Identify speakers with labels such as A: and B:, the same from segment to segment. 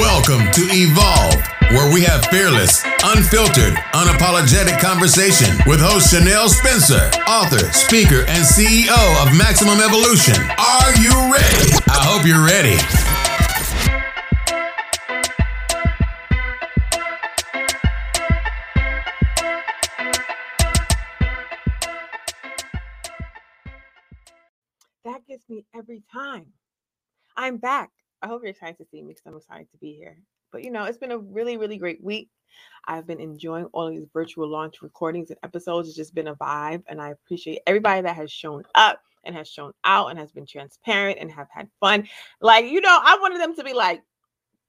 A: Welcome to Evolve, where we have fearless, unfiltered, unapologetic conversation with host Chanel Spencer, author, speaker, and CEO of Maximum Evolution. Are you ready? I hope you're ready.
B: That gets me every time. I'm back. I hope you're excited to see me because I'm excited to be here. But you know, it's been a really, really great week. I've been enjoying all of these virtual launch recordings and episodes. It's just been a vibe, and I appreciate everybody that has shown up and has shown out and has been transparent and have had fun. Like, you know, I wanted them to be like,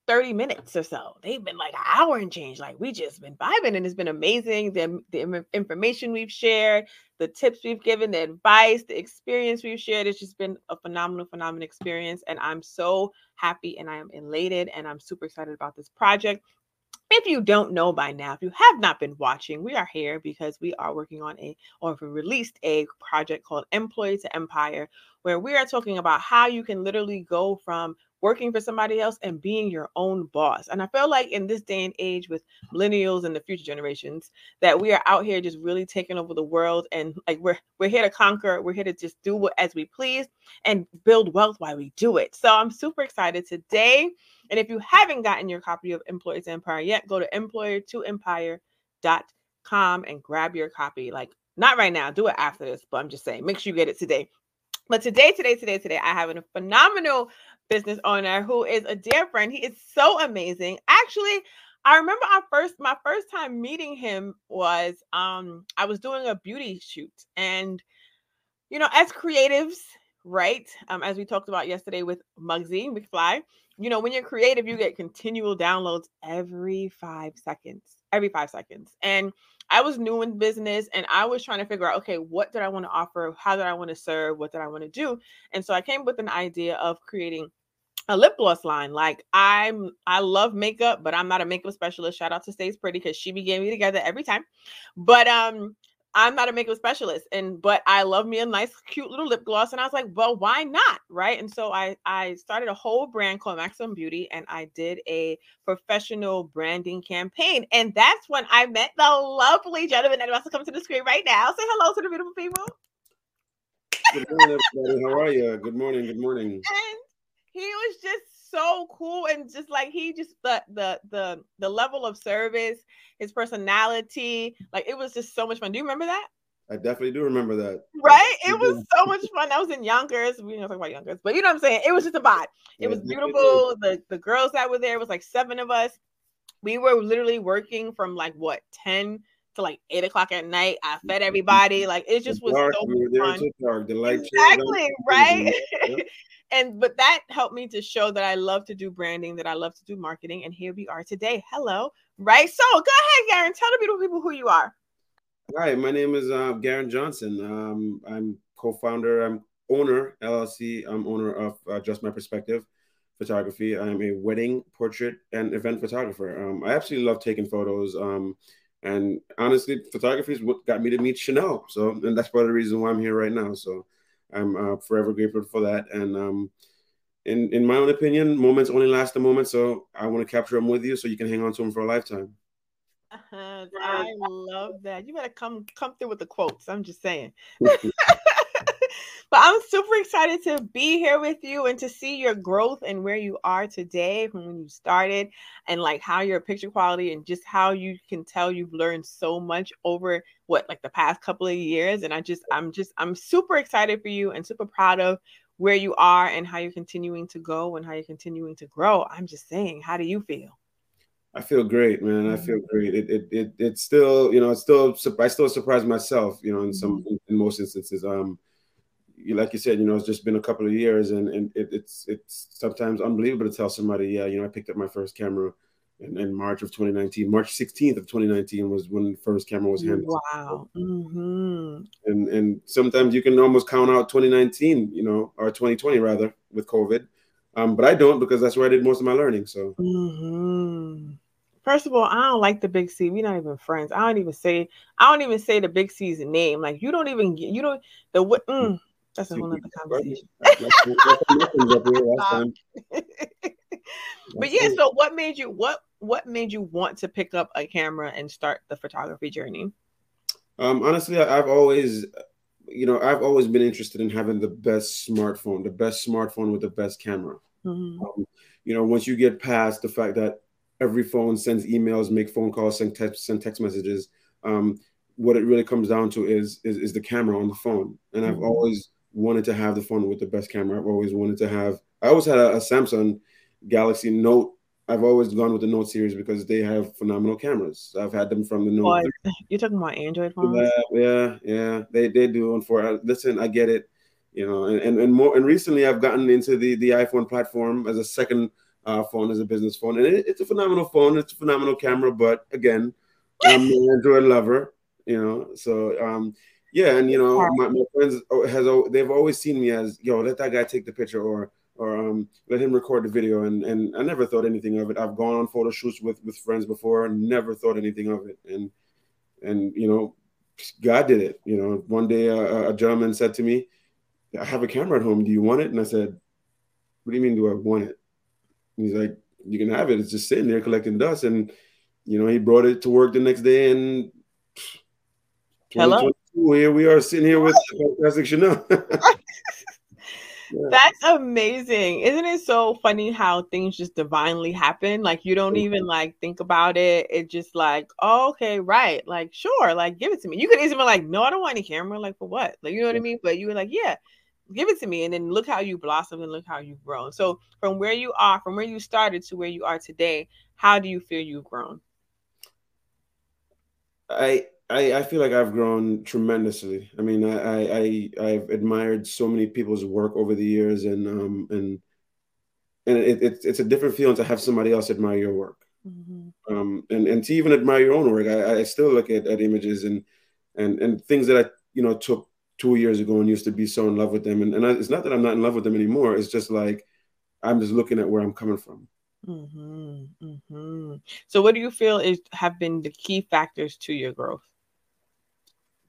B: 30 minutes or so. They've been like an hour and change. Like we just been vibing and it's been amazing. The, the information we've shared, the tips we've given, the advice, the experience we've shared. It's just been a phenomenal, phenomenal experience. And I'm so happy and I am elated and I'm super excited about this project. If you don't know by now, if you have not been watching, we are here because we are working on a, or we released a project called Employee to Empire, where we are talking about how you can literally go from working for somebody else and being your own boss. And I feel like in this day and age with millennials and the future generations that we are out here just really taking over the world and like we're we're here to conquer, we're here to just do what as we please and build wealth while we do it. So I'm super excited today. And if you haven't gotten your copy of Employees Empire yet, go to employee2empire.com and grab your copy. Like not right now, do it after this, but I'm just saying, make sure you get it today. But today, today, today, today, I have a phenomenal business owner who is a dear friend. He is so amazing. Actually, I remember our first my first time meeting him was um I was doing a beauty shoot and you know as creatives right um as we talked about yesterday with Muggsy McFly you know when you're creative you get continual downloads every 5 seconds every 5 seconds and I was new in business and I was trying to figure out okay what did I want to offer how did I want to serve what did I want to do and so I came with an idea of creating a lip gloss line. Like I'm I love makeup, but I'm not a makeup specialist. Shout out to Stays Pretty because she be getting me together every time. But um I'm not a makeup specialist and but I love me a nice cute little lip gloss and I was like, "Well, why not?" right? And so I I started a whole brand called Maximum Beauty and I did a professional branding campaign and that's when I met the lovely gentleman that wants to come to the screen right now. Say hello to the beautiful people.
C: Good morning, everybody. How are you? Good morning. Good morning.
B: And he was just so cool and just like he just the the the the level of service, his personality, like it was just so much fun. Do you remember that?
C: I definitely do remember that.
B: Right? It was so much fun. I was in Yonkers. We don't talk about Yonkers, but you know what I'm saying? It was just a vibe. It was beautiful. The the girls that were there was like seven of us. We were literally working from like what 10 to like eight o'clock at night. I fed everybody. Like it just was dark, so we fun. Dark. The light exactly, right? and but that helped me to show that I love to do branding, that I love to do marketing, and here we are today. Hello, right? So go ahead, Garen. Tell the beautiful people who you are.
C: Hi, my name is uh, Garen Johnson. Um, I'm co-founder. I'm owner LLC. I'm owner of uh, Just My Perspective Photography. I'm a wedding, portrait, and event photographer. Um, I absolutely love taking photos. Um, and honestly, photography is what got me to meet Chanel. So, and that's part of the reason why I'm here right now. So, I'm uh, forever grateful for that. And um, in in my own opinion, moments only last a moment. So I want to capture them with you, so you can hang on to them for a lifetime.
B: Uh, I love that. You better come come through with the quotes. I'm just saying. but I'm super excited to be here with you and to see your growth and where you are today from when you started and like how your picture quality and just how you can tell you've learned so much over what like the past couple of years and I just I'm just I'm super excited for you and super proud of where you are and how you're continuing to go and how you're continuing to grow. I'm just saying, how do you feel?
C: I feel great, man. I feel mm-hmm. great. It it it it's still, you know, it's still I still surprise myself, you know, in some mm-hmm. in most instances. Um like you said, you know, it's just been a couple of years, and and it, it's it's sometimes unbelievable to tell somebody, yeah, you know, I picked up my first camera in, in March of 2019. March 16th of 2019 was when the first camera was handed.
B: Wow. Mm-hmm.
C: And and sometimes you can almost count out 2019, you know, or 2020 rather, with COVID. Um, but I don't because that's where I did most of my learning. So.
B: Mm-hmm. First of all, I don't like the big C. We're not even friends. I don't even say. I don't even say the big C's name. Like you don't even get. You don't the what. Mm, that's a whole other conversation. but yeah, so what made you what what made you want to pick up a camera and start the photography journey?
C: Um, honestly, I've always, you know, I've always been interested in having the best smartphone, the best smartphone with the best camera. Mm-hmm. Um, you know, once you get past the fact that every phone sends emails, make phone calls, send text, send text messages. Um, what it really comes down to is, is, is the camera on the phone. And I've mm-hmm. always wanted to have the phone with the best camera. I've always wanted to have. I always had a, a Samsung Galaxy Note I've always gone with the Note series because they have phenomenal cameras. I've had them from the Note.
B: Oh, you're talking about Android phones?
C: Yeah, yeah, yeah. They they do. And for listen, I get it. You know, and, and and more. And recently, I've gotten into the the iPhone platform as a second uh, phone, as a business phone, and it, it's a phenomenal phone. It's a phenomenal camera. But again, I'm an Android lover. You know, so um, yeah, and you know, my, my friends has they've always seen me as yo, let that guy take the picture or or um, let him record the video. And and I never thought anything of it. I've gone on photo shoots with with friends before, and never thought anything of it. And and you know, God did it. You know, one day a, a gentleman said to me, "I have a camera at home. Do you want it?" And I said, "What do you mean? Do I want it?" And he's like, "You can have it. It's just sitting there collecting dust." And you know, he brought it to work the next day, and
B: Hello.
C: Here we are sitting here with Fantastic Chanel.
B: That's amazing. Isn't it so funny how things just divinely happen? Like you don't even like think about it. It just like, oh, okay, right. Like, sure, like give it to me. You could easily be like, no, I don't want any camera. Like for what? Like, you know what I mean? But you were like, yeah, give it to me. And then look how you blossomed and look how you've grown. So from where you are, from where you started to where you are today, how do you feel you've grown?
C: I I, I feel like I've grown tremendously. I mean, I, I I've admired so many people's work over the years, and um and and it, it it's a different feeling to have somebody else admire your work, mm-hmm. um and and to even admire your own work. I, I still look at, at images and and and things that I you know took two years ago and used to be so in love with them, and and I, it's not that I'm not in love with them anymore. It's just like I'm just looking at where I'm coming from.
B: Mm-hmm, mm-hmm. So, what do you feel is have been the key factors to your growth?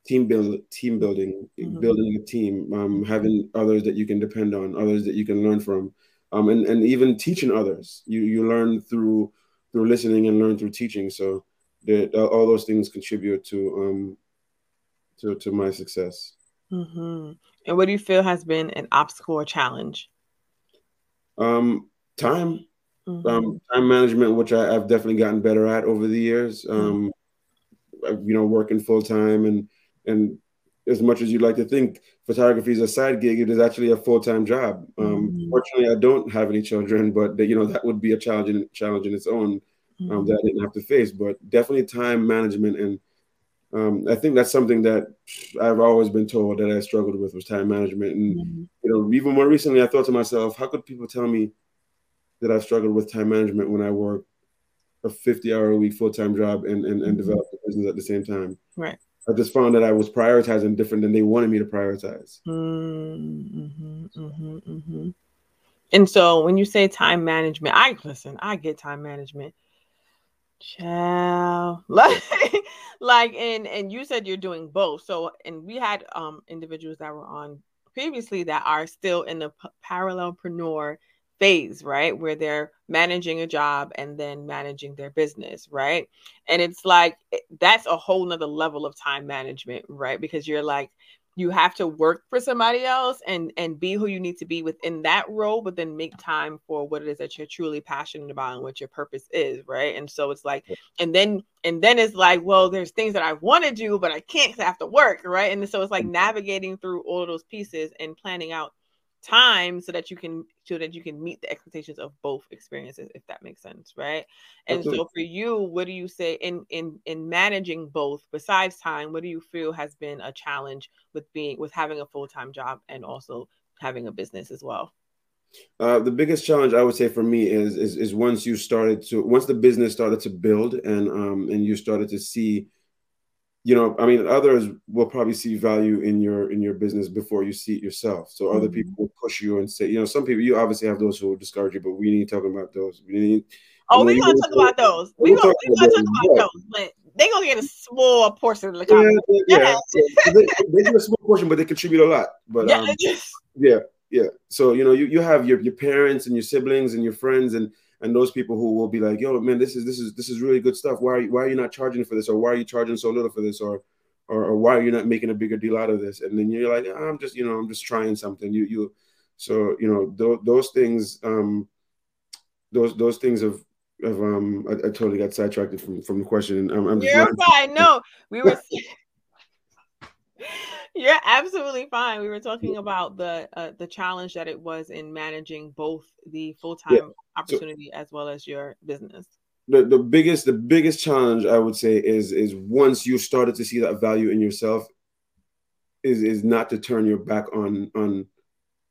C: Team build team building mm-hmm. building a team um, having others that you can depend on others that you can learn from um, and, and even teaching others you you learn through through listening and learn through teaching so that all those things contribute to um to, to my success
B: mm-hmm. and what do you feel has been an obstacle or challenge
C: um time mm-hmm. um time management which I, have definitely gotten better at over the years mm-hmm. um you know working full time and and as much as you'd like to think photography is a side gig, it is actually a full time job. Um, mm-hmm. Fortunately, I don't have any children, but you know that would be a challenge in, challenge in its own um, mm-hmm. that I didn't have to face. But definitely time management, and um, I think that's something that I've always been told that I struggled with was time management. And mm-hmm. you know, even more recently, I thought to myself, how could people tell me that I struggled with time management when I work a 50 hour a week full time job and, and, and mm-hmm. develop a business at the same time?
B: Right.
C: I just found that I was prioritizing different than they wanted me to prioritize.
B: Mm-hmm, mm-hmm, mm-hmm. And so when you say time management, I listen, I get time management. Child. Like, like and and you said you're doing both. So and we had um individuals that were on previously that are still in the p- parallelpreneur phase, right? Where they're managing a job and then managing their business, right? And it's like eh, that's a whole nother level of time management, right? Because you're like, you have to work for somebody else and and be who you need to be within that role but then make time for what it is that you're truly passionate about and what your purpose is right and so it's like and then and then it's like well there's things that i want to do but i can't because i have to work right and so it's like navigating through all of those pieces and planning out time so that you can so that you can meet the expectations of both experiences if that makes sense right and Absolutely. so for you what do you say in in in managing both besides time what do you feel has been a challenge with being with having a full-time job and also having a business as well
C: uh, the biggest challenge I would say for me is, is is once you started to once the business started to build and um and you started to see you know i mean others will probably see value in your in your business before you see it yourself so mm-hmm. other people will push you and say you know some people you obviously have those who will discourage you but we need to talk about those we need
B: oh we're gonna talk about those we're gonna, we gonna talk about those but they're gonna get a small portion of the comment.
C: Yeah, yeah. yeah. they, they, get a small portion, but they contribute a lot. But yeah, um, yeah, yeah. So you know, you, you have your, your parents and your siblings and your friends, and and those people who will be like, "Yo, man, this is this is this is really good stuff. Why are you, why are you not charging for this, or why are you charging so little for this, or or, or why are you not making a bigger deal out of this?" And then you're like, "I'm just you know I'm just trying something." You you so you know th- those things um those those things have of um I, I, totally got sidetracked from from the question. I'm, I'm
B: You're fine. No, we were. You're absolutely fine. We were talking about the uh, the challenge that it was in managing both the full time yeah. opportunity so, as well as your business.
C: The, the biggest the biggest challenge I would say is is once you started to see that value in yourself, is is not to turn your back on on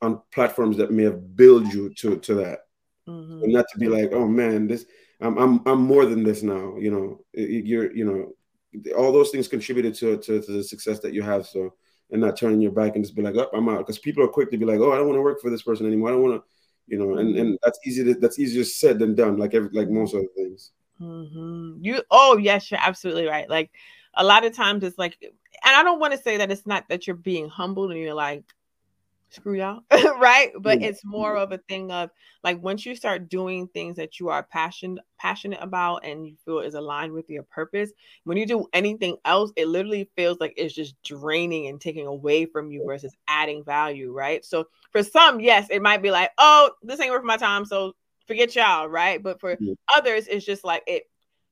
C: on platforms that may have built you to to that, mm-hmm. and not to be like, oh man, this I'm I'm I'm more than this now. You know, you're you know, all those things contributed to to, to the success that you have. So and not turning your back and just be like, oh, I'm out. Because people are quick to be like, oh, I don't want to work for this person anymore. I don't want to, you know, and, and that's easy to, that's easier said than done, like every, like most other things.
B: Mm-hmm. You oh yes, you're absolutely right. Like a lot of times it's like and I don't want to say that it's not that you're being humbled and you're like, screw y'all right? But it's more of a thing of like once you start doing things that you are passionate passionate about and you feel is aligned with your purpose when you do anything else it literally feels like it's just draining and taking away from you versus adding value right? So for some yes it might be like oh this ain't worth my time so forget y'all right? But for yeah. others it's just like it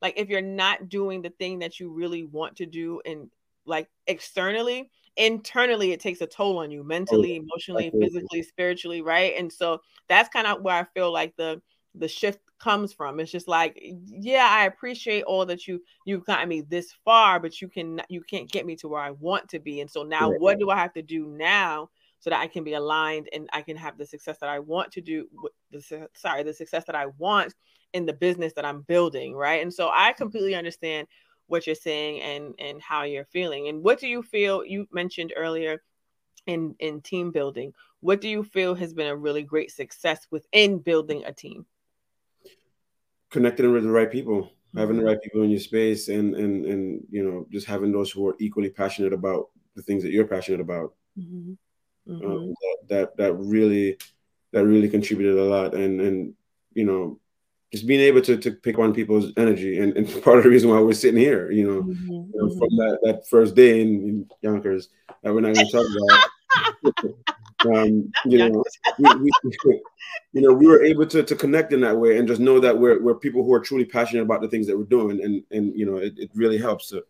B: like if you're not doing the thing that you really want to do and like externally internally it takes a toll on you oh, mentally oh, emotionally physically spiritually right? And so that's kind of where i feel like the the shift comes from. It's just like yeah i appreciate all that you you've gotten me this far but you can you can't get me to where i want to be. And so now right. what do i have to do now so that i can be aligned and i can have the success that i want to do the sorry the success that i want in the business that i'm building right? And so i completely understand what you're saying and and how you're feeling and what do you feel you mentioned earlier in in team building what do you feel has been a really great success within building a team
C: connecting with the right people having the mm-hmm. right people in your space and and and you know just having those who are equally passionate about the things that you're passionate about mm-hmm. Um, mm-hmm. Um, that, that that really that really contributed a lot and and you know just being able to, to pick on people's energy and, and part of the reason why we're sitting here, you know, mm-hmm, you know mm-hmm. from that, that first day in, in Yonkers that we're not going to talk about. um, you know, we, we, you know, we were able to, to connect in that way and just know that we're, we're people who are truly passionate about the things that we're doing. And, and, you know, it, it really helps to,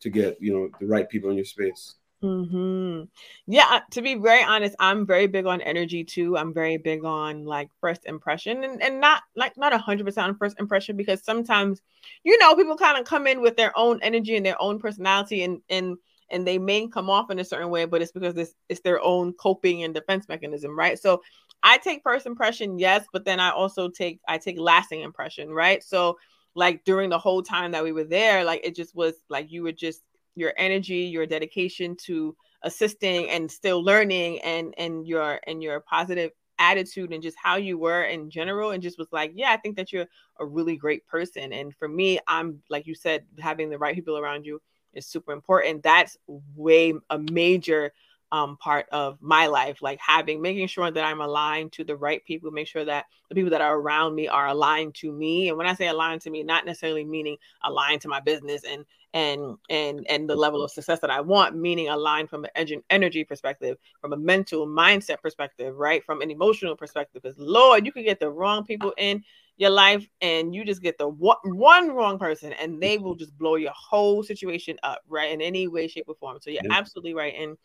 C: to get, you know, the right people in your space.
B: Mm-hmm. Yeah, to be very honest, I'm very big on energy too. I'm very big on like first impression and, and not like not a hundred percent on first impression because sometimes, you know, people kind of come in with their own energy and their own personality and and and they may come off in a certain way, but it's because this it's their own coping and defense mechanism, right? So I take first impression, yes, but then I also take I take lasting impression, right? So like during the whole time that we were there, like it just was like you were just your energy, your dedication to assisting and still learning and and your and your positive attitude and just how you were in general and just was like yeah i think that you're a really great person and for me i'm like you said having the right people around you is super important that's way a major um, part of my life, like having making sure that I'm aligned to the right people, make sure that the people that are around me are aligned to me. And when I say aligned to me, not necessarily meaning aligned to my business and and and and the level of success that I want, meaning aligned from an energy perspective, from a mental mindset perspective, right? From an emotional perspective. Because Lord, you can get the wrong people in your life and you just get the one, one wrong person and they will mm-hmm. just blow your whole situation up, right? In any way, shape, or form. So you're absolutely right. And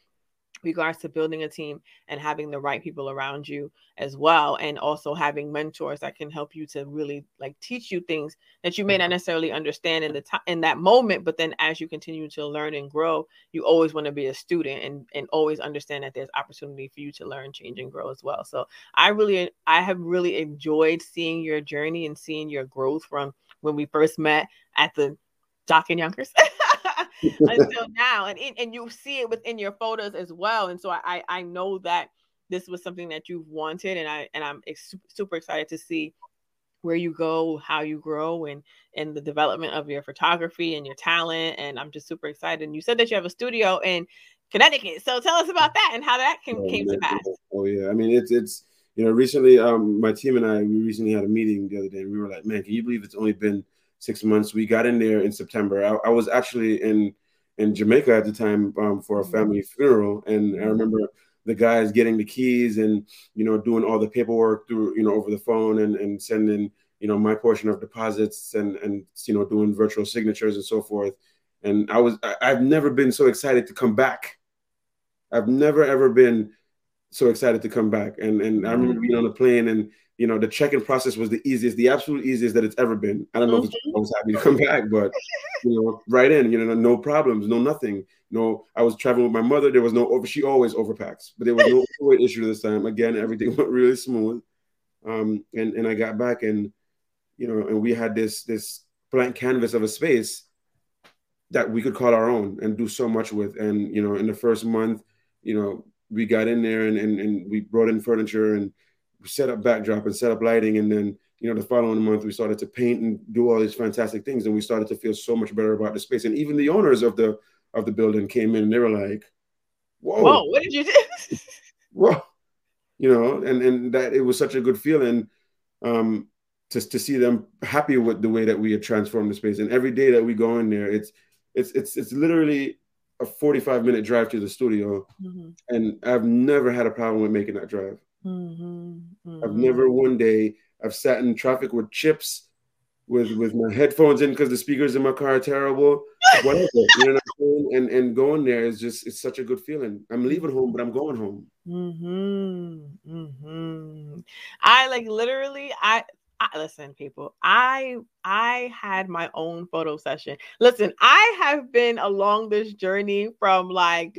B: regards to building a team and having the right people around you as well and also having mentors that can help you to really like teach you things that you may not mm-hmm. necessarily understand in the time in that moment but then as you continue to learn and grow you always want to be a student and and always understand that there's opportunity for you to learn change and grow as well so i really i have really enjoyed seeing your journey and seeing your growth from when we first met at the Doc and Yonkers until now, and and you see it within your photos as well. And so I I know that this was something that you've wanted, and I and I'm super excited to see where you go, how you grow, and and the development of your photography and your talent. And I'm just super excited. And you said that you have a studio in Connecticut, so tell us about that and how that came,
C: oh,
B: came to pass.
C: Oh yeah, I mean it's it's you know, recently, um, my team and I, we recently had a meeting the other day, and we were like, man, can you believe it's only been six months? We got in there in September. I, I was actually in in Jamaica at the time um, for a mm-hmm. family funeral, and I mm-hmm. remember the guys getting the keys and you know doing all the paperwork through you know over the phone and and sending you know my portion of deposits and and you know doing virtual signatures and so forth. And I was I've never been so excited to come back. I've never ever been so excited to come back. And and I remember being on the plane and you know, the check-in process was the easiest, the absolute easiest that it's ever been. I don't know mm-hmm. if I was happy to come back, but you know, right in, you know, no problems, no nothing. No, I was traveling with my mother. There was no over. She always overpacks, but there was no issue this time. Again, everything went really smooth. Um, and and I got back, and you know, and we had this this blank canvas of a space that we could call our own and do so much with. And you know, in the first month, you know, we got in there and and, and we brought in furniture and set up backdrop and set up lighting. And then you know the following month we started to paint and do all these fantastic things. And we started to feel so much better about the space. And even the owners of the of the building came in and they were like whoa,
B: whoa what did you do?
C: Whoa. You know and and that it was such a good feeling um to, to see them happy with the way that we had transformed the space. And every day that we go in there it's it's it's it's literally a 45 minute drive to the studio. Mm-hmm. and i've never had a problem with making that drive Mm-hmm, mm-hmm. I've never one day I've sat in traffic with chips, with with my headphones in because the speakers in my car are terrible. Whatever, you know what I'm saying? And and going there is just it's such a good feeling. I'm leaving home, but I'm going home.
B: Mm-hmm. Mm-hmm. I like literally. I, I listen, people. I I had my own photo session. Listen, I have been along this journey from like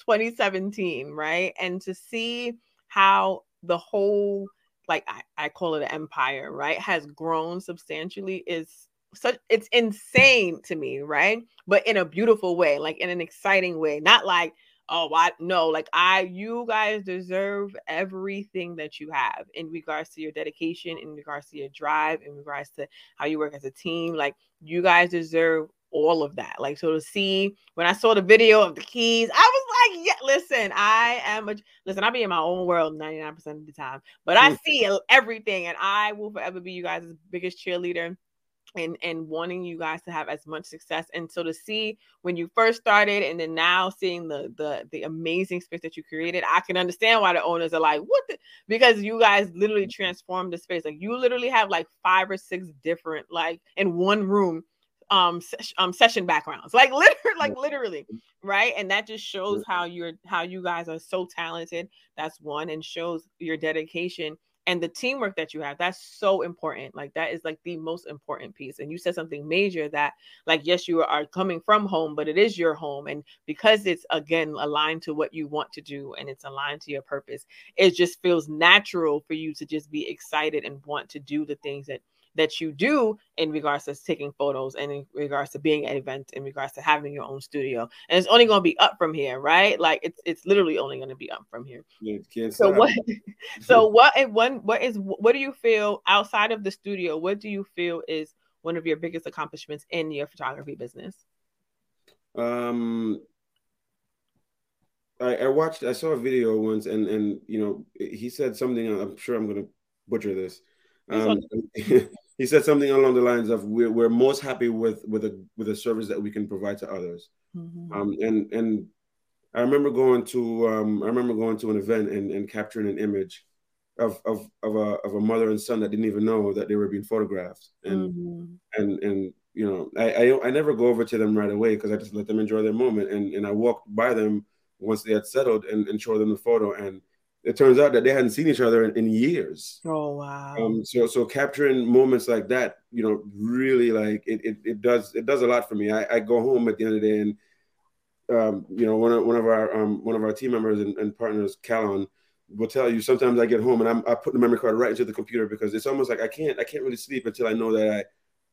B: 2017, right? And to see how the whole like I, I call it an empire, right, has grown substantially is such it's insane to me, right? But in a beautiful way, like in an exciting way, not like oh I no, like I you guys deserve everything that you have in regards to your dedication, in regards to your drive, in regards to how you work as a team. Like you guys deserve all of that. Like, so to see when I saw the video of the keys, I was yeah, listen, I am a listen, I be in my own world 99% of the time, but I see everything and I will forever be you guys' biggest cheerleader and and wanting you guys to have as much success. And so to see when you first started and then now seeing the the the amazing space that you created i can understand why the owners are like what the? because you guys literally mm-hmm. transformed the space. Like you literally have like five or six different like in one room um, ses- um session backgrounds like literally like literally right? And that just shows how you're how you guys are so talented. That's one and shows your dedication and the teamwork that you have. That's so important. Like that is like the most important piece. And you said something major that like yes you are coming from home but it is your home. And because it's again aligned to what you want to do and it's aligned to your purpose it just feels natural for you to just be excited and want to do the things that that you do in regards to taking photos and in regards to being at events in regards to having your own studio. And it's only going to be up from here right? Like it's it's literally only going to be up from here.
C: Yeah,
B: so what so what and one what is what do you feel outside of the studio what do you feel is one of your biggest accomplishments in your photography business?
C: Um I, I watched i saw a video once and and you know he said something i'm sure i'm going to butcher this. Um, he said something along the lines of we're, we're most happy with with a with a service that we can provide to others mm-hmm. um, and and i remember going to um, i remember going to an event and, and capturing an image of, of of a of a mother and son that didn't even know that they were being photographed and mm-hmm. and and you know I, I, I never go over to them right away because i just let them enjoy their moment and and i walked by them once they had settled and, and showed them the photo and it turns out that they hadn't seen each other in, in years.
B: Oh wow!
C: Um, so so capturing moments like that, you know, really like it it, it does it does a lot for me. I, I go home at the end of the day and um, you know one of one of our um, one of our team members and, and partners, Calon, will tell you sometimes I get home and I'm, I put the memory card right into the computer because it's almost like I can't I can't really sleep until I know that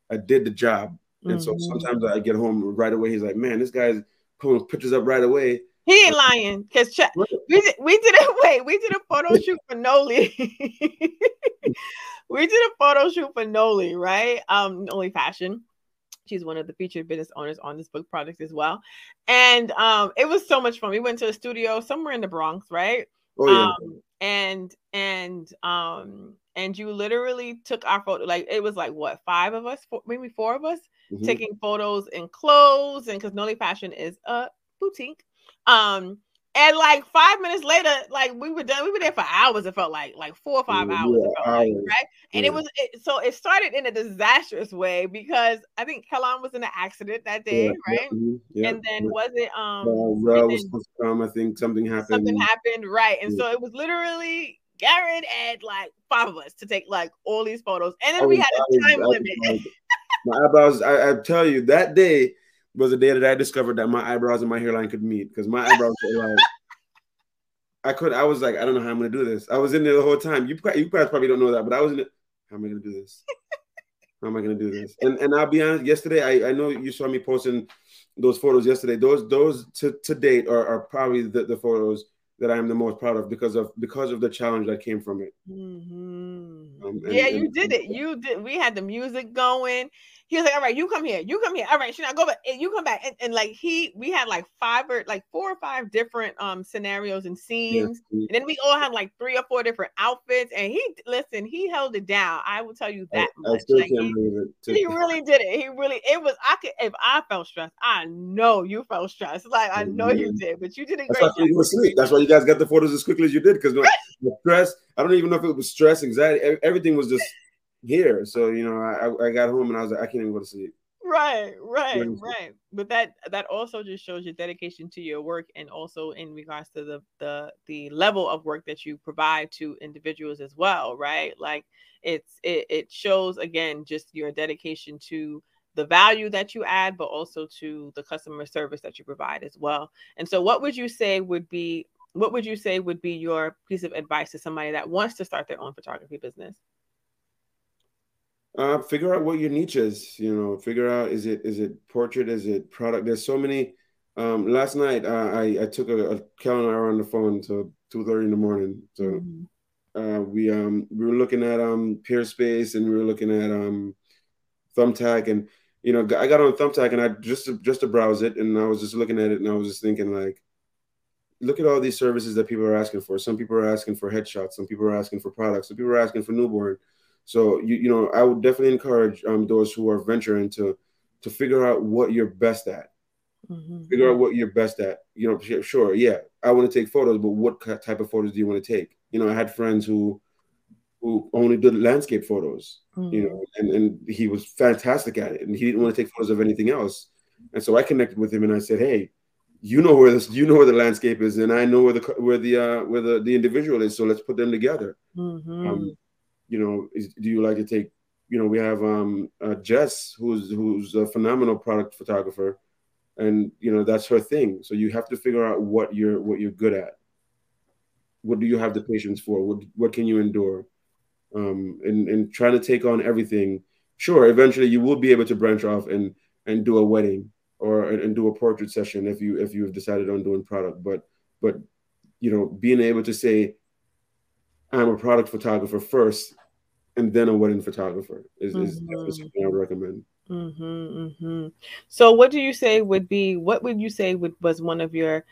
C: I I did the job. And mm-hmm. so sometimes I get home right away. He's like, man, this guy's pulling pictures up right away.
B: He ain't lying because ch- we did, we did a wait we did a photo shoot for Noli. we did a photo shoot for Noli, right? Um, Noli Fashion. She's one of the featured business owners on this book project as well, and um, it was so much fun. We went to a studio somewhere in the Bronx, right? Oh, yeah. Um, and and um and you literally took our photo like it was like what five of us four, maybe four of us mm-hmm. taking photos in clothes and because Noli Fashion is a boutique um and like five minutes later, like we were done, we were there for hours. It felt like like four or five yeah, hours, yeah, like, right? And it was it, so it started in a disastrous way because I think Kellan was in an accident that day, right? Mm-hmm, and then was it um?
C: Uh, was supposed to come. I think something happened.
B: Something happened, right? And so it was literally Garrett and like five of us to take like all these photos, and then we had a time limit.
C: my eyebrows. I, I tell you that day was the day that I discovered that my eyebrows and my hairline could meet because my eyebrows were like. I could. I was like, I don't know how I'm gonna do this. I was in there the whole time. You you guys probably don't know that, but I was in it. How am I gonna do this? How am I gonna do this? And and I'll be honest. Yesterday, I, I know you saw me posting those photos yesterday. Those those to, to date are, are probably the, the photos that I am the most proud of because of because of the challenge that came from it.
B: Mm-hmm. Um, and, yeah, you and, did it. You did. We had the music going he was like, all right, you come here, you come here. All right, Chanel, go back, and you come back. And, and like he, we had like five or like four or five different um scenarios and scenes, yeah. and then we all had like three or four different outfits. And he, listen, he held it down. I will tell you that I, much. I like, he, he, really did it. He really, it was. I could, if I felt stressed, I know you felt stressed. Like I know mm-hmm. you did, but you did a
C: great That's
B: why
C: you were asleep. That's why you guys got the photos as quickly as you did because the stress. I don't even know if it was stress, anxiety. Everything was just here. So you know, I I got home and I was like, I can't even go to sleep.
B: Right, right, right. But that that also just shows your dedication to your work, and also in regards to the the the level of work that you provide to individuals as well, right? Like it's it it shows again just your dedication to the value that you add, but also to the customer service that you provide as well. And so, what would you say would be what would you say would be your piece of advice to somebody that wants to start their own photography business?
C: Uh, figure out what your niche is. You know, figure out is it is it portrait, is it product? There's so many. Um, last night uh, I I took a, a calendar on the phone till two thirty in the morning. So mm-hmm. uh, we um we were looking at um Peerspace and we were looking at um Thumbtack and you know I got on Thumbtack and I just to, just to browse it and I was just looking at it and I was just thinking like look at all these services that people are asking for. Some people are asking for headshots. Some people are asking for products. Some people are asking for newborn. So you you know I would definitely encourage um, those who are venturing to to figure out what you're best at. Mm-hmm. Figure out what you're best at. You know, sure, yeah, I want to take photos, but what type of photos do you want to take? You know, I had friends who who only did landscape photos. Mm-hmm. You know, and and he was fantastic at it, and he didn't want to take photos of anything else. And so I connected with him, and I said, hey. You know where this, you know where the landscape is, and I know where the where the uh, where the, the individual is. So let's put them together. Mm-hmm. Um, you know, is, do you like to take? You know, we have um, uh, Jess, who's who's a phenomenal product photographer, and you know that's her thing. So you have to figure out what you're what you're good at. What do you have the patience for? What what can you endure? Um, and and trying to take on everything. Sure, eventually you will be able to branch off and and do a wedding or and do a portrait session if you if you have decided on doing product. But but you know, being able to say, I'm a product photographer first and then a wedding photographer is, mm-hmm. is something I would recommend.
B: Mm-hmm, mm-hmm. So, what do you say would be? What would you say would, was one of your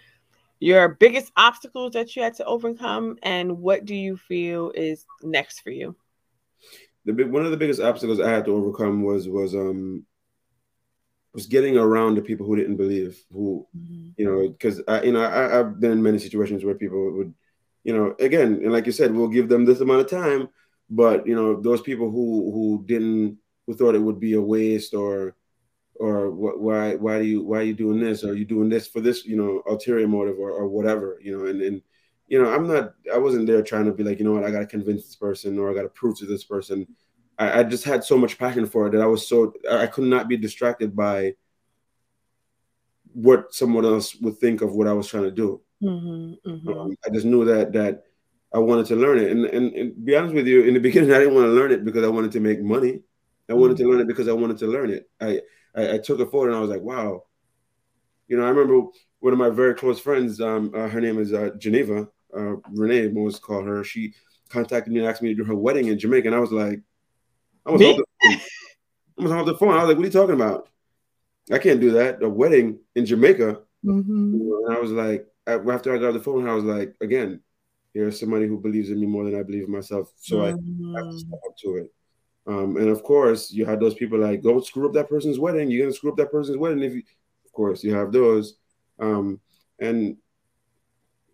B: your biggest obstacles that you had to overcome, and what do you feel is next for you?
C: The big, one of the biggest obstacles I had to overcome was was um was getting around the people who didn't believe, who mm-hmm. you know, because I you know I, I've been in many situations where people would, you know, again, and like you said, we'll give them this amount of time but you know, those people who who didn't who thought it would be a waste or or what, why why do you why are you doing this? Are you doing this for this, you know, ulterior motive or, or whatever, you know, and and you know, I'm not I wasn't there trying to be like, you know what, I gotta convince this person or I gotta prove to this person. I, I just had so much passion for it that I was so I could not be distracted by what someone else would think of what I was trying to do. Mm-hmm, mm-hmm. Um, I just knew that that I wanted to learn it. And, and, and be honest with you, in the beginning, I didn't want to learn it because I wanted to make money. I wanted to learn it because I wanted to learn it. I, I, I took a photo and I was like, wow. You know, I remember one of my very close friends, um, uh, her name is uh, Geneva, uh, Renee, most call her. She contacted me and asked me to do her wedding in Jamaica. And I was like, I was, off the, I was off the phone. I was like, what are you talking about? I can't do that. A wedding in Jamaica. Mm-hmm. And I was like, after I got off the phone, I was like, again, Here's somebody who believes in me more than I believe in myself. So mm-hmm. I have to step up to it. Um, and of course, you had those people like, don't screw up that person's wedding. You're gonna screw up that person's wedding. If you, of course, you have those. Um, and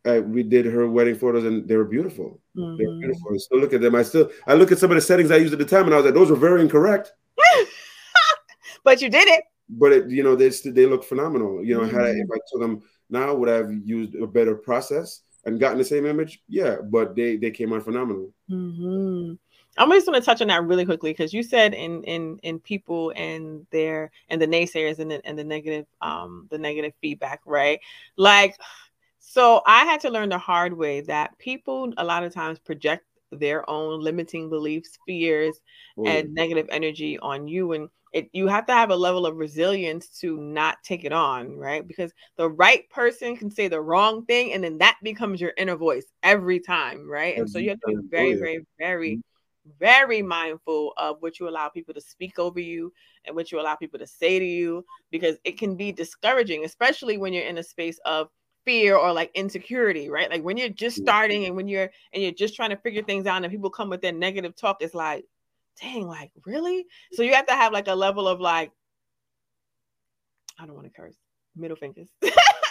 C: I, we did her wedding photos, and they were beautiful. Mm-hmm. They were beautiful. I still look at them. I still I look at some of the settings I used at the time, and I was like, those were very incorrect.
B: but you did it.
C: But it, you know, they they look phenomenal. You know, mm-hmm. had I, if I took them now, would I have used a better process and gotten the same image? Yeah, but they they came out phenomenal.
B: Mm-hmm. I'm just going to touch on that really quickly because you said in in in people and their and the naysayers and the and the negative um the negative feedback, right? Like, so I had to learn the hard way that people a lot of times project their own limiting beliefs, fears, Ooh. and negative energy on you and it, you have to have a level of resilience to not take it on, right? Because the right person can say the wrong thing, and then that becomes your inner voice every time, right? And so you have to be very, very, very, very mindful of what you allow people to speak over you and what you allow people to say to you, because it can be discouraging, especially when you're in a space of fear or like insecurity, right? Like when you're just starting and when you're and you're just trying to figure things out, and people come with their negative talk, it's like dang, like really? So you have to have like a level of like, I don't want to curse, middle fingers.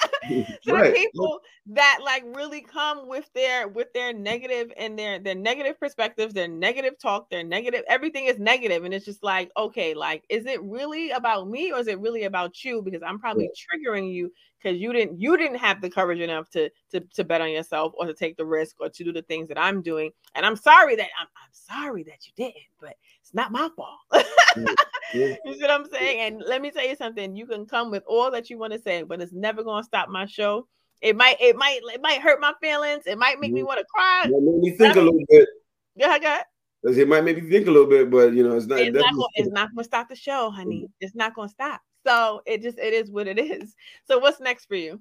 B: so right. people that like really come with their with their negative and their their negative perspectives their negative talk their negative everything is negative and it's just like okay like is it really about me or is it really about you because i'm probably yeah. triggering you because you didn't you didn't have the courage enough to, to to bet on yourself or to take the risk or to do the things that i'm doing and i'm sorry that i'm, I'm sorry that you didn't but it's not my fault you see what I'm saying? And let me tell you something. You can come with all that you want to say, but it's never gonna stop my show. It might, it might, it might hurt my feelings. It might make me mm-hmm. want to cry.
C: It made me think a little bit.
B: Yeah, go ahead.
C: It might make me think a little bit, but you know, it's not.
B: It's, not gonna, it's not gonna stop the show, honey. Mm-hmm. It's not gonna stop. So it just it is what it is. So what's next for you?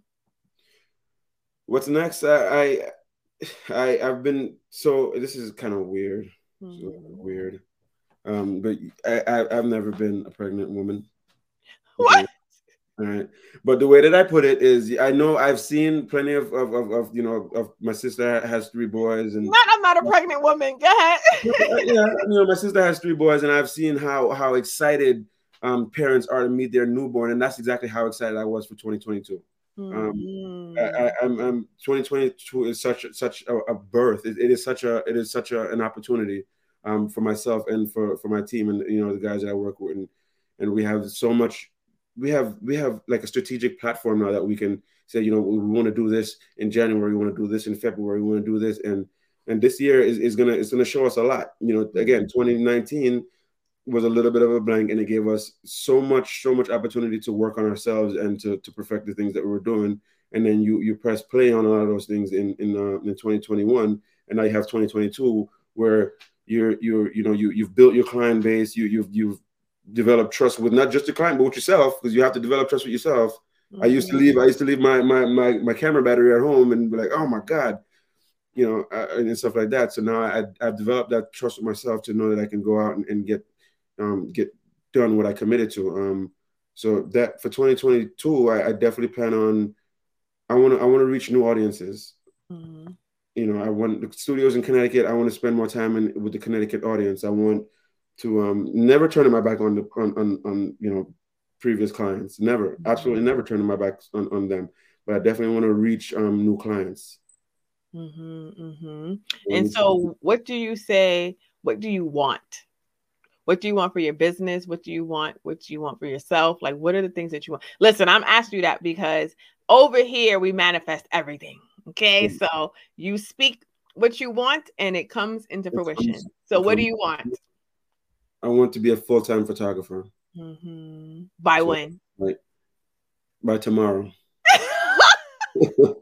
C: What's next? I I, I have been so this is kind of weird. Mm-hmm. So weird. Um, but I, I have never been a pregnant woman.
B: What?
C: All right. But the way that I put it is, I know I've seen plenty of, of, of, of you know, of my sister has three boys, and
B: not, I'm not a pregnant woman. Go ahead.
C: yeah, you know, my sister has three boys, and I've seen how how excited um, parents are to meet their newborn, and that's exactly how excited I was for 2022. Mm-hmm. Um, I, am I'm, I'm 2022 is such such a, a birth. It, it is such a it is such a, an opportunity um, for myself and for for my team and you know the guys that I work with. And and we have so much we have we have like a strategic platform now that we can say you know we want to do this in January we want to do this in February we want to do this. And and this year is, is gonna it's gonna show us a lot. You know again 2019 was a little bit of a blank and it gave us so much so much opportunity to work on ourselves and to, to perfect the things that we were doing. And then you you press play on a lot of those things in in, uh, in 2021 and now you have 2022 where you're you're you know you you've built your client base you you've you've developed trust with not just the client but with yourself because you have to develop trust with yourself. Mm-hmm. i used to leave i used to leave my, my my my camera battery at home and be like oh my god you know uh, and stuff like that. So now I, i've developed that trust with myself to know that i can go out and, and get um get done what i committed to. Um so that for 2022 i, I definitely plan on i want to i want to reach new audiences. Mm-hmm you know, I want the studios in Connecticut. I want to spend more time in, with the Connecticut audience. I want to um, never turning my back on the on, on, on you know previous clients. Never, absolutely never turning my back on, on them. But I definitely want to reach um, new clients.
B: Mm-hmm, mm-hmm. And so, what do you say? What do you want? What do you want for your business? What do you want? What do you want for yourself? Like, what are the things that you want? Listen, I'm asking you that because over here we manifest everything. Okay, so you speak what you want and it comes into fruition. So, what do you want?
C: I want to be a full time photographer.
B: Mm-hmm. By so, when?
C: Like, by tomorrow.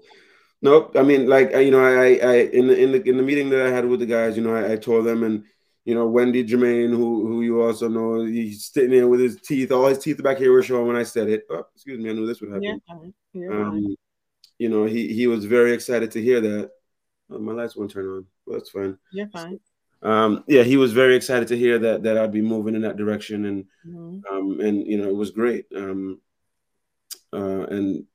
C: nope. I mean, like you know, I, I in the in the in the meeting that I had with the guys, you know, I, I told them, and you know, Wendy Jermaine, who who you also know, he's sitting there with his teeth, all his teeth back here were showing when I said it. Oh, excuse me, I knew this would happen. Yeah, um, you know, he he was very excited to hear that. Oh, my lights won't turn on. Well, that's fine.
B: You're fine.
C: Um, yeah, he was very excited to hear that that I'd be moving in that direction, and mm-hmm. um, and you know, it was great. Um, uh, and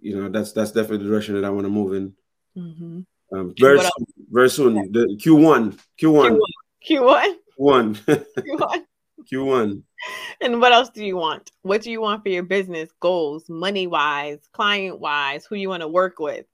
C: you know, that's that's definitely the direction that I want to move in.
B: Mm-hmm.
C: Um, very
B: What
C: soon, very soon. The Q1, Q1,
B: Q1.
C: one,
B: Q1.
C: Q1.
B: And what else do you want? What do you want for your business goals, money wise, client wise? Who you want to work with?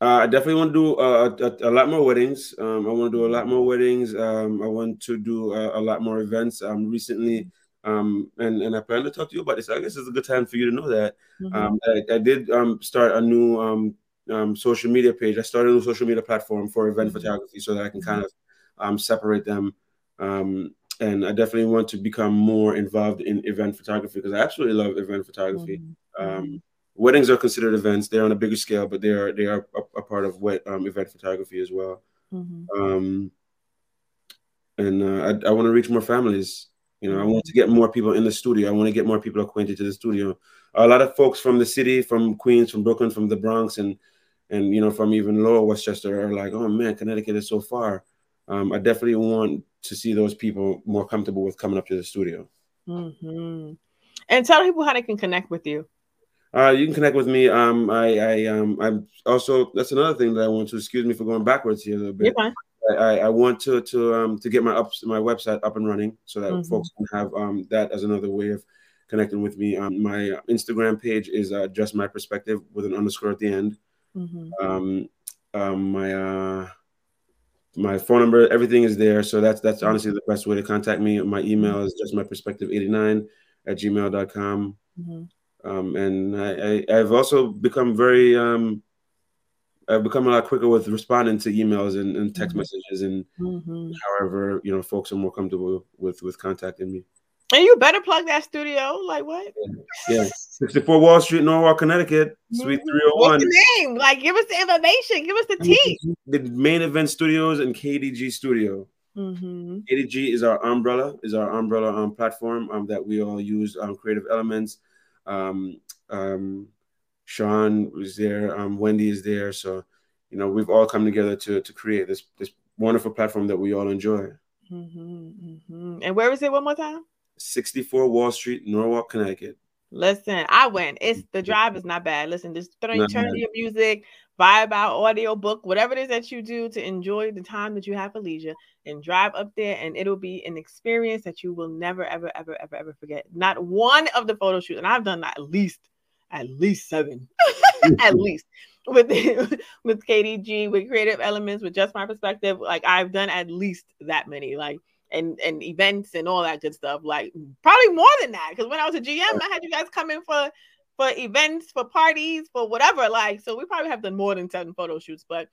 C: Uh, I definitely want to do uh, a, a, lot more weddings. Um, I want to do a lot more weddings. Um, I want to do a, a lot more events. Um, recently, um, and and I plan to talk to you about this. I guess it's a good time for you to know that.
B: Mhm.
C: Um, I, I did um, start a new um, um, social media page. I started a new social media platform for event
B: Mhm.
C: photography so that I can kind of um, separate them. Um, and I definitely want to become more involved in event photography because I absolutely love event photography.
B: Mhm.
C: Um, weddings are considered events; they're on a bigger scale, but they are they are a, a part of what um, event photography as well.
B: Mhm.
C: Um, and uh, I, I want to reach more families. You know, I want to get more people in the studio. I want to get more people acquainted to the studio. A lot of folks from the city, from Queens, from Brooklyn, from the Bronx, and and you know, from even Lower Westchester, are like, "Oh man, Connecticut is so far." Um, I definitely want to see those people more comfortable with coming up to the studio.
B: Mhm. And tell people how they can connect with you.
C: Uh, you can connect with me. Um, I, I, um, I'm also that's another thing that I want to. Excuse me for going backwards here a little
B: You're
C: bit.
B: fine.
C: I, I want to to um to get my up my website up and running so that
B: Mhm.
C: folks can have um that as another way of connecting with me. Um, my Instagram page is uh, just my perspective with an underscore at the end.
B: Mhm.
C: Um, um, my uh, my phone number, everything is there. So that's that's honestly the best way to contact me. My email is just my perspective 89 at gmail.com.
B: Mhm.
C: Um, and I, I, I've also become very um, I've become a lot quicker with responding to emails and, and text
B: Mhm.
C: messages and
B: Mhm.
C: however you know folks are more comfortable with with contacting me.
B: And you better plug that studio. Like what?
C: Yeah, 64 Wall Street, Norwalk, Connecticut, Suite
B: Mhm.
C: 301.
B: What's the name? Like, give us the information. Give us the tea.
C: The main event studios and KDG Studio.
B: Mm-hmm.
C: KDG is our umbrella, is our umbrella um, platform um, that we all use. Um, Creative Elements, um, um, Sean was there, um, Wendy is there. So, you know, we've all come together to to create this this wonderful platform that we all enjoy.
B: Mm-hmm. Mm-hmm. And where is it one more time?
C: 64 Wall Street, Norwalk, Connecticut.
B: Listen, I went. It's the drive is not bad. Listen, just throw,
C: Not
B: turn
C: bad.
B: your music, vibe out, audio book, whatever it is that you do to enjoy the time that you have for leisure, and drive up there, and it'll be an experience that you will never, ever, ever, ever, ever forget. Not one of the photo shoots, and I've done at least, at least seven, at least with with KDG, with Creative Elements, with Just My Perspective. Like I've done at least that many. Like and and events and all that good stuff. Like probably more than that. Because when I was a GM, I had you guys come in for for events, for parties, for whatever. Like, so we probably have done more than seven photo shoots, but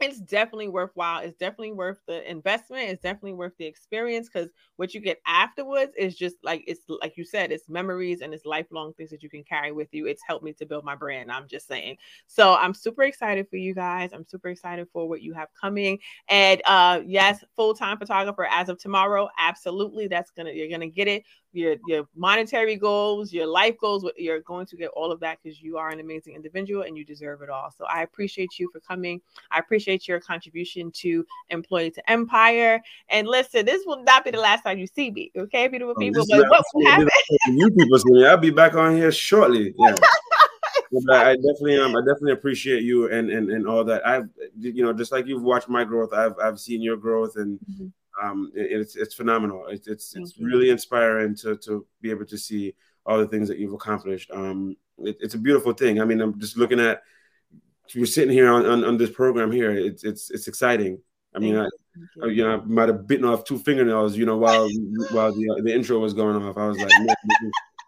B: it's definitely worthwhile. It's definitely worth the investment. It's definitely worth the experience because what you get afterwards is just like it's like you said, it's memories and it's lifelong things that you can carry with you. It's helped me to build my brand. I'm just saying. So I'm super excited for you guys. I'm super excited for what you have coming. And uh yes, full-time photographer as of tomorrow. Absolutely. That's gonna you're gonna get it. Your your monetary goals, your life goals, you're going to get all of that because you are an amazing individual and you deserve it all. So I appreciate you for coming. I appreciate your contribution to Employee to Empire. And listen, this will not be the last time you see me, okay, beautiful
C: Oh,
B: people. But what will happen?
C: You people see me. I'll be back on here shortly. Yeah. But I definitely um I definitely appreciate you and and and all that. I've you know just like you've watched my growth, I've I've seen your growth and
B: Mhm.
C: Um it- it's it's phenomenal. It's it's it's
B: you.
C: really inspiring to to be able to see all the things that you've accomplished. Um, it, it's a beautiful thing. I mean, I'm just looking at we're sitting here on, on, on this program here. It's it's it's exciting. I mean, I,
B: Thank
C: uh, you know, I might have bitten off two fingernails, you know, while while the the intro was going off. I was like,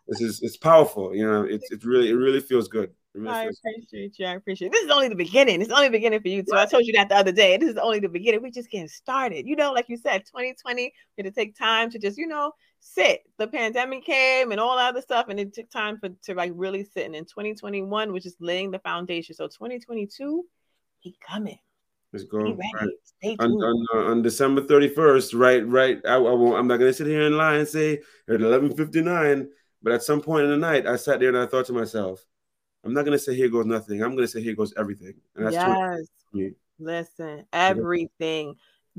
C: this is it's powerful. You know, it's it's really it really feels good.
B: I appreciate you. I appreciate. This is only the beginning. It's only the beginning for you too. I told you that the other day. This is only the beginning. We're just getting started. You know, like you said, 2020, we had to take time to just, you know, sit. The pandemic came and all that other stuff, and it took time for to like really sit. And in 2021, we're just laying the foundation. So 2022, he coming.
C: Let's go. Right. On, on, uh, on December 31st, right, right. I, I won't, I'm not gonna sit here and lie and say at 11:59, but at some point in the night, I sat there and I thought to myself, I'm not gonna say here goes nothing. I'm gonna say here goes everything, and that's
B: yes.
C: me.
B: Listen, everything.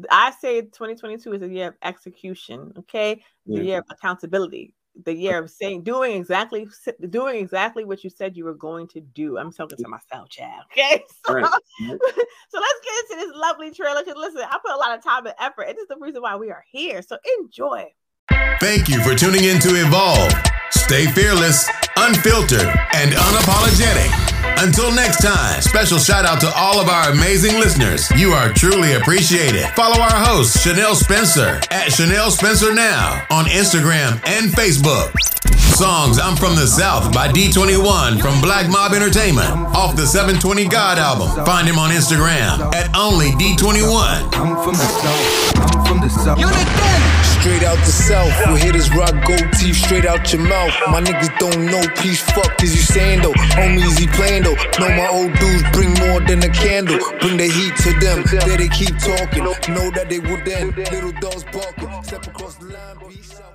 B: I say 2022 is a year of execution, okay? The
C: Yeah.
B: year of accountability. the year of saying doing exactly doing exactly what you said you were going to do. I'm talking to myself, child. Okay, so, right. so let's get into this lovely trailer. Because listen, I put a lot of time and effort, and this is the reason why we are here. So enjoy.
A: Thank you for tuning in to Evolve. Stay fearless, unfiltered, and unapologetic. Until next time, special shout out to all of our amazing listeners. You are truly appreciated. Follow our host, Chanel Spencer, at Chanel Spencer Now on Instagram and Facebook. Songs I'm From the South by D21 from Black Mob Entertainment off the 720 God album. Find him on Instagram at only D21. I'm from the South. I'm from the South. Unit 10.
D: Straight out the South, we hit hitters rock gold teeth straight out your mouth. My niggas don't know peace, fuck is you saying though? Homies, he playing though. Know my old dudes bring more than a candle. Bring the heat to them, there they keep talking. Know that they would then. Little dogs barking, step across the line, peace out.